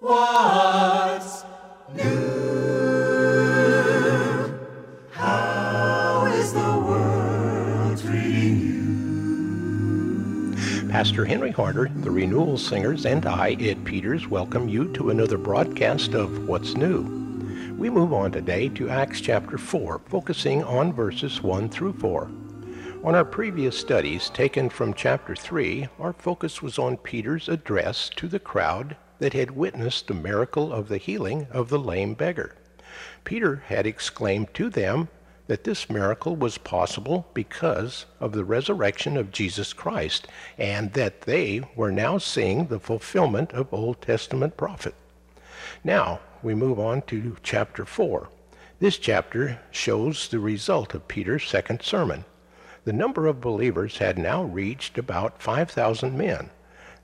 What's new? How is the world treating you? Pastor Henry Harder, the Renewal Singers, and I, Ed Peters, welcome you to another broadcast of What's New. We move on today to Acts chapter 4, focusing on verses 1 through 4. On our previous studies taken from chapter 3, our focus was on Peter's address to the crowd that had witnessed the miracle of the healing of the lame beggar. Peter had exclaimed to them that this miracle was possible because of the resurrection of Jesus Christ, and that they were now seeing the fulfillment of Old Testament prophet. Now, we move on to chapter 4. This chapter shows the result of Peter's second sermon. The number of believers had now reached about 5,000 men.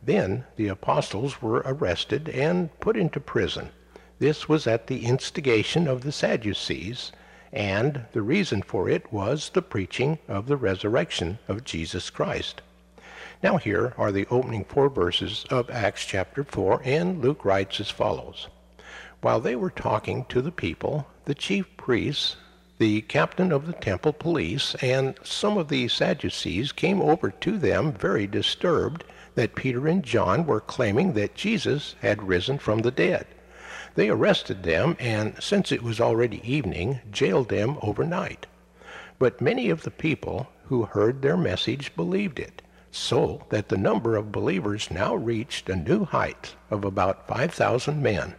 Then the apostles were arrested and put into prison. This was at the instigation of the Sadducees, and the reason for it was the preaching of the resurrection of Jesus Christ. Now, here are the opening four verses of Acts chapter 4, and Luke writes as follows While they were talking to the people, the chief priests, the captain of the temple police, and some of the Sadducees came over to them very disturbed that Peter and John were claiming that Jesus had risen from the dead. They arrested them and, since it was already evening, jailed them overnight. But many of the people who heard their message believed it, so that the number of believers now reached a new height of about 5,000 men.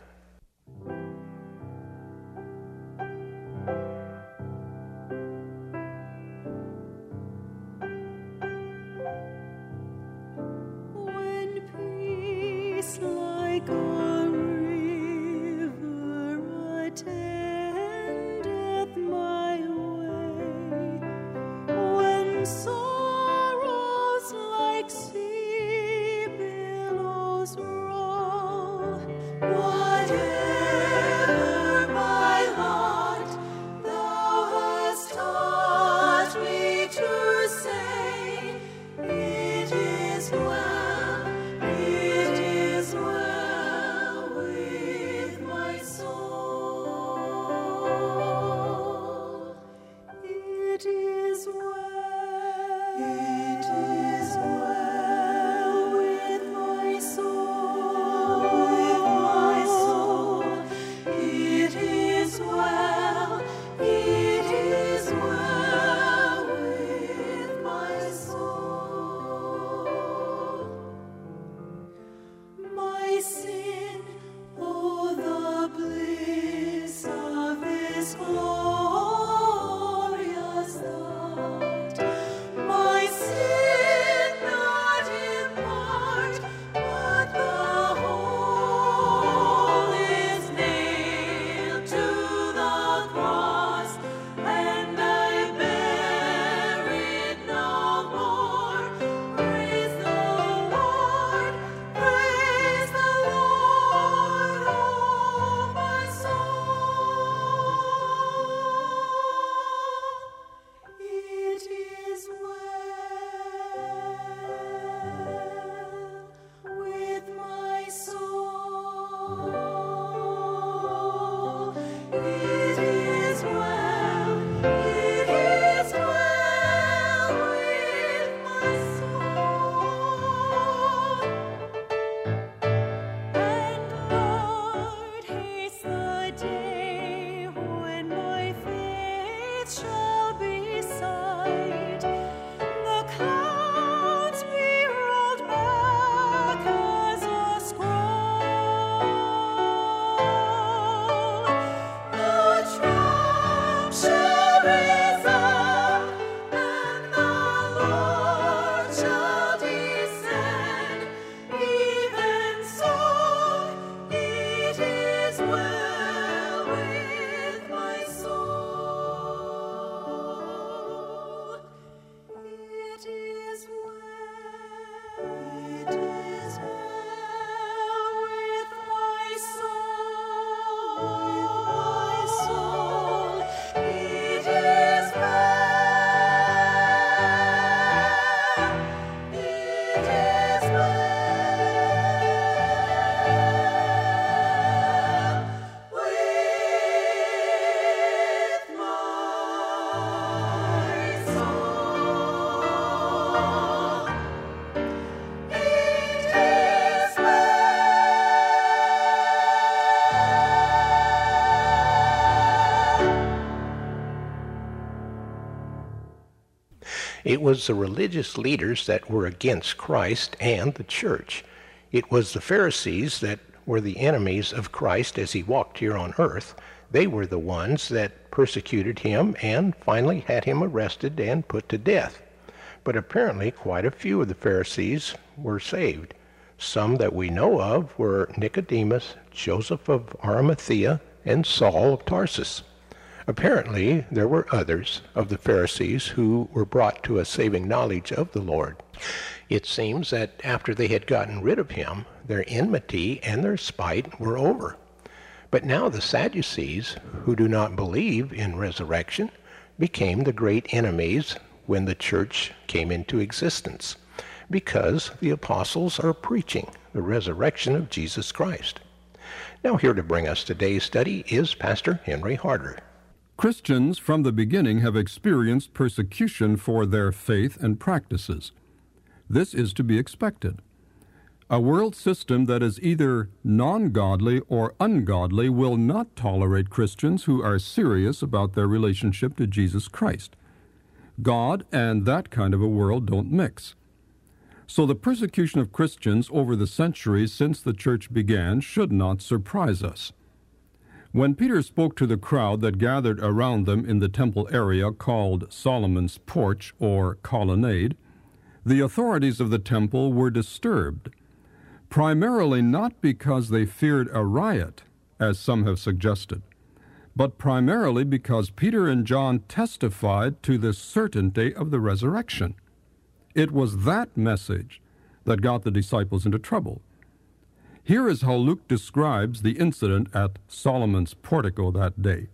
It was the religious leaders that were against Christ and the church. It was the Pharisees that were the enemies of Christ as he walked here on earth. They were the ones that persecuted him and finally had him arrested and put to death. But apparently, quite a few of the Pharisees were saved. Some that we know of were Nicodemus, Joseph of Arimathea, and Saul of Tarsus. Apparently, there were others of the Pharisees who were brought to a saving knowledge of the Lord. It seems that after they had gotten rid of him, their enmity and their spite were over. But now the Sadducees, who do not believe in resurrection, became the great enemies when the church came into existence, because the apostles are preaching the resurrection of Jesus Christ. Now, here to bring us today's study is Pastor Henry Harder. Christians from the beginning have experienced persecution for their faith and practices. This is to be expected. A world system that is either non godly or ungodly will not tolerate Christians who are serious about their relationship to Jesus Christ. God and that kind of a world don't mix. So the persecution of Christians over the centuries since the church began should not surprise us. When Peter spoke to the crowd that gathered around them in the temple area called Solomon's Porch or Colonnade, the authorities of the temple were disturbed, primarily not because they feared a riot, as some have suggested, but primarily because Peter and John testified to the certainty of the resurrection. It was that message that got the disciples into trouble. Here is how Luke describes the incident at Solomon's portico that day.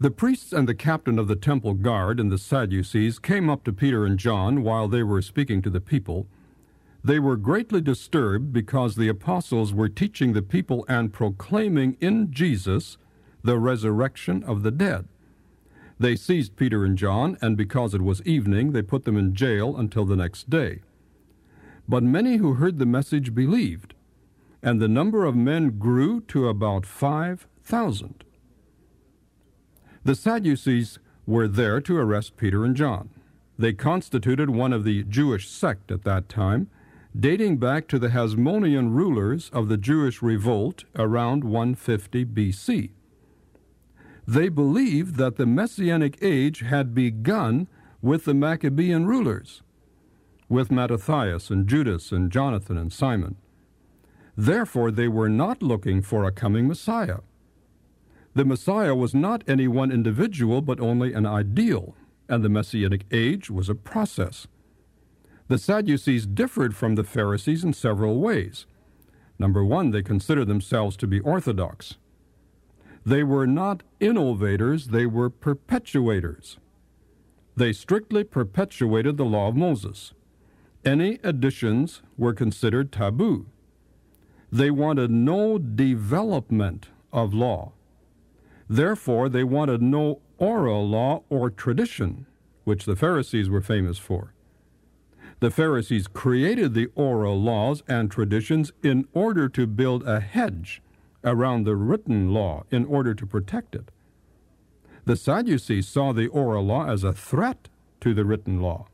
The priests and the captain of the temple guard and the Sadducees came up to Peter and John while they were speaking to the people. They were greatly disturbed because the apostles were teaching the people and proclaiming in Jesus the resurrection of the dead. They seized Peter and John, and because it was evening, they put them in jail until the next day. But many who heard the message believed and the number of men grew to about 5,000. The Sadducees were there to arrest Peter and John. They constituted one of the Jewish sect at that time, dating back to the Hasmonean rulers of the Jewish revolt around 150 BC. They believed that the Messianic age had begun with the Maccabean rulers, with Mattathias and Judas and Jonathan and Simon. Therefore, they were not looking for a coming Messiah. The Messiah was not any one individual, but only an ideal, and the Messianic age was a process. The Sadducees differed from the Pharisees in several ways. Number one, they considered themselves to be orthodox. They were not innovators, they were perpetuators. They strictly perpetuated the law of Moses. Any additions were considered taboo. They wanted no development of law. Therefore, they wanted no oral law or tradition, which the Pharisees were famous for. The Pharisees created the oral laws and traditions in order to build a hedge around the written law in order to protect it. The Sadducees saw the oral law as a threat to the written law.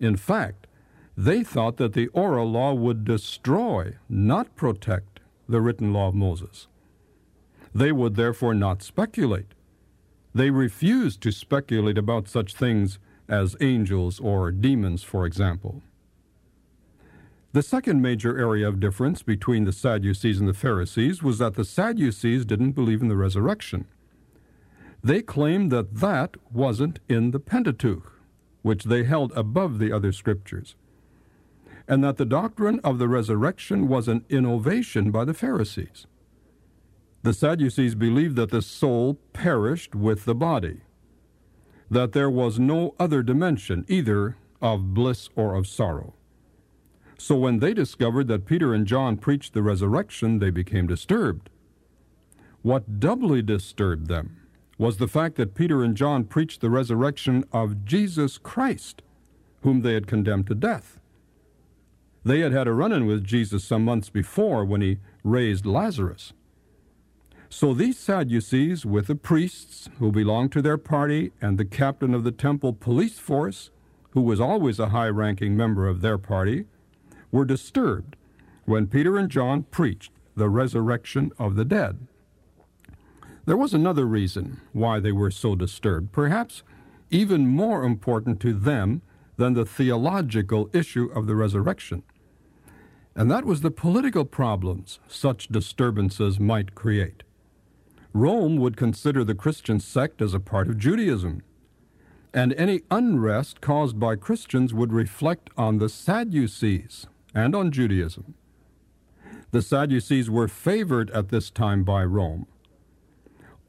In fact, they thought that the oral law would destroy, not protect, the written law of Moses. They would therefore not speculate. They refused to speculate about such things as angels or demons, for example. The second major area of difference between the Sadducees and the Pharisees was that the Sadducees didn't believe in the resurrection. They claimed that that wasn't in the Pentateuch, which they held above the other scriptures and that the doctrine of the resurrection was an innovation by the Pharisees. The Sadducees believed that the soul perished with the body, that there was no other dimension, either of bliss or of sorrow. So when they discovered that Peter and John preached the resurrection, they became disturbed. What doubly disturbed them was the fact that Peter and John preached the resurrection of Jesus Christ, whom they had condemned to death. They had had a run in with Jesus some months before when he raised Lazarus. So these Sadducees, with the priests who belonged to their party and the captain of the temple police force, who was always a high ranking member of their party, were disturbed when Peter and John preached the resurrection of the dead. There was another reason why they were so disturbed, perhaps even more important to them than the theological issue of the resurrection. And that was the political problems such disturbances might create. Rome would consider the Christian sect as a part of Judaism and any unrest caused by Christians would reflect on the Sadducees and on Judaism. The Sadducees were favored at this time by Rome.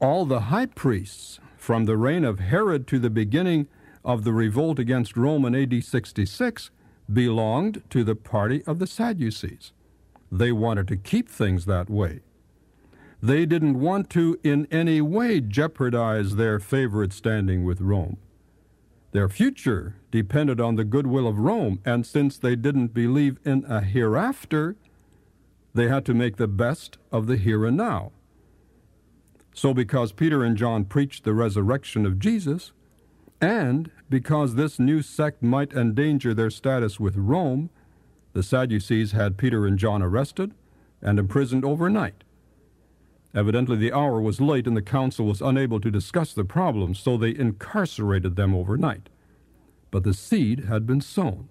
All the high priests, from the reign of Herod to the beginning of the revolt against Rome in AD 66, belonged to the party of the Sadducees. They wanted to keep things that way. They didn't want to in any way jeopardize their favorite standing with Rome. Their future depended on the goodwill of Rome, and since they didn't believe in a hereafter, they had to make the best of the here and now. So, because Peter and John preached the resurrection of Jesus, and because this new sect might endanger their status with Rome, the Sadducees had Peter and John arrested and imprisoned overnight. Evidently, the hour was late and the council was unable to discuss the problem, so they incarcerated them overnight. But the seed had been sown.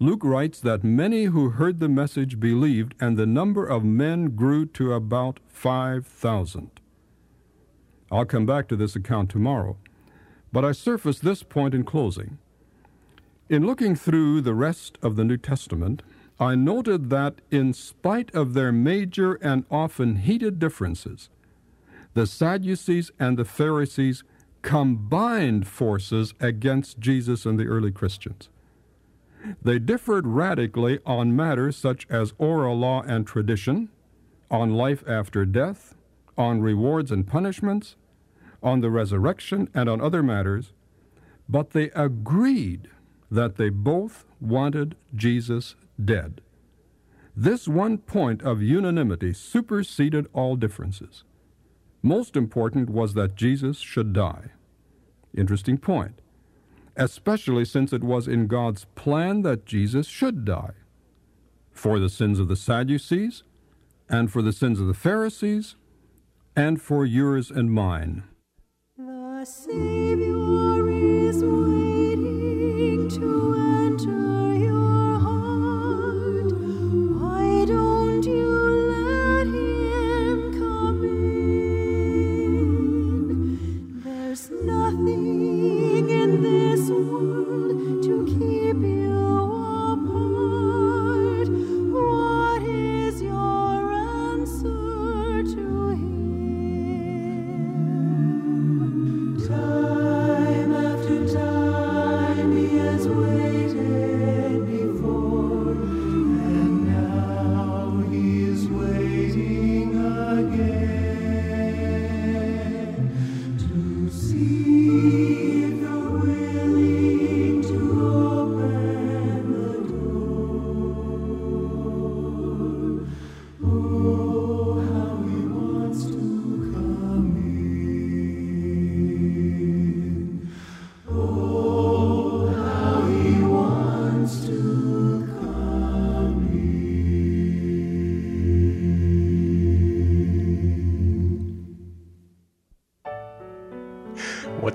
Luke writes that many who heard the message believed, and the number of men grew to about 5,000. I'll come back to this account tomorrow, but I surface this point in closing. In looking through the rest of the New Testament, I noted that, in spite of their major and often heated differences, the Sadducees and the Pharisees combined forces against Jesus and the early Christians. They differed radically on matters such as oral law and tradition, on life after death, on rewards and punishments, on the resurrection, and on other matters, but they agreed that they both wanted Jesus dead. This one point of unanimity superseded all differences. Most important was that Jesus should die. Interesting point, especially since it was in God's plan that Jesus should die for the sins of the Sadducees, and for the sins of the Pharisees, and for yours and mine. The Savior is waiting to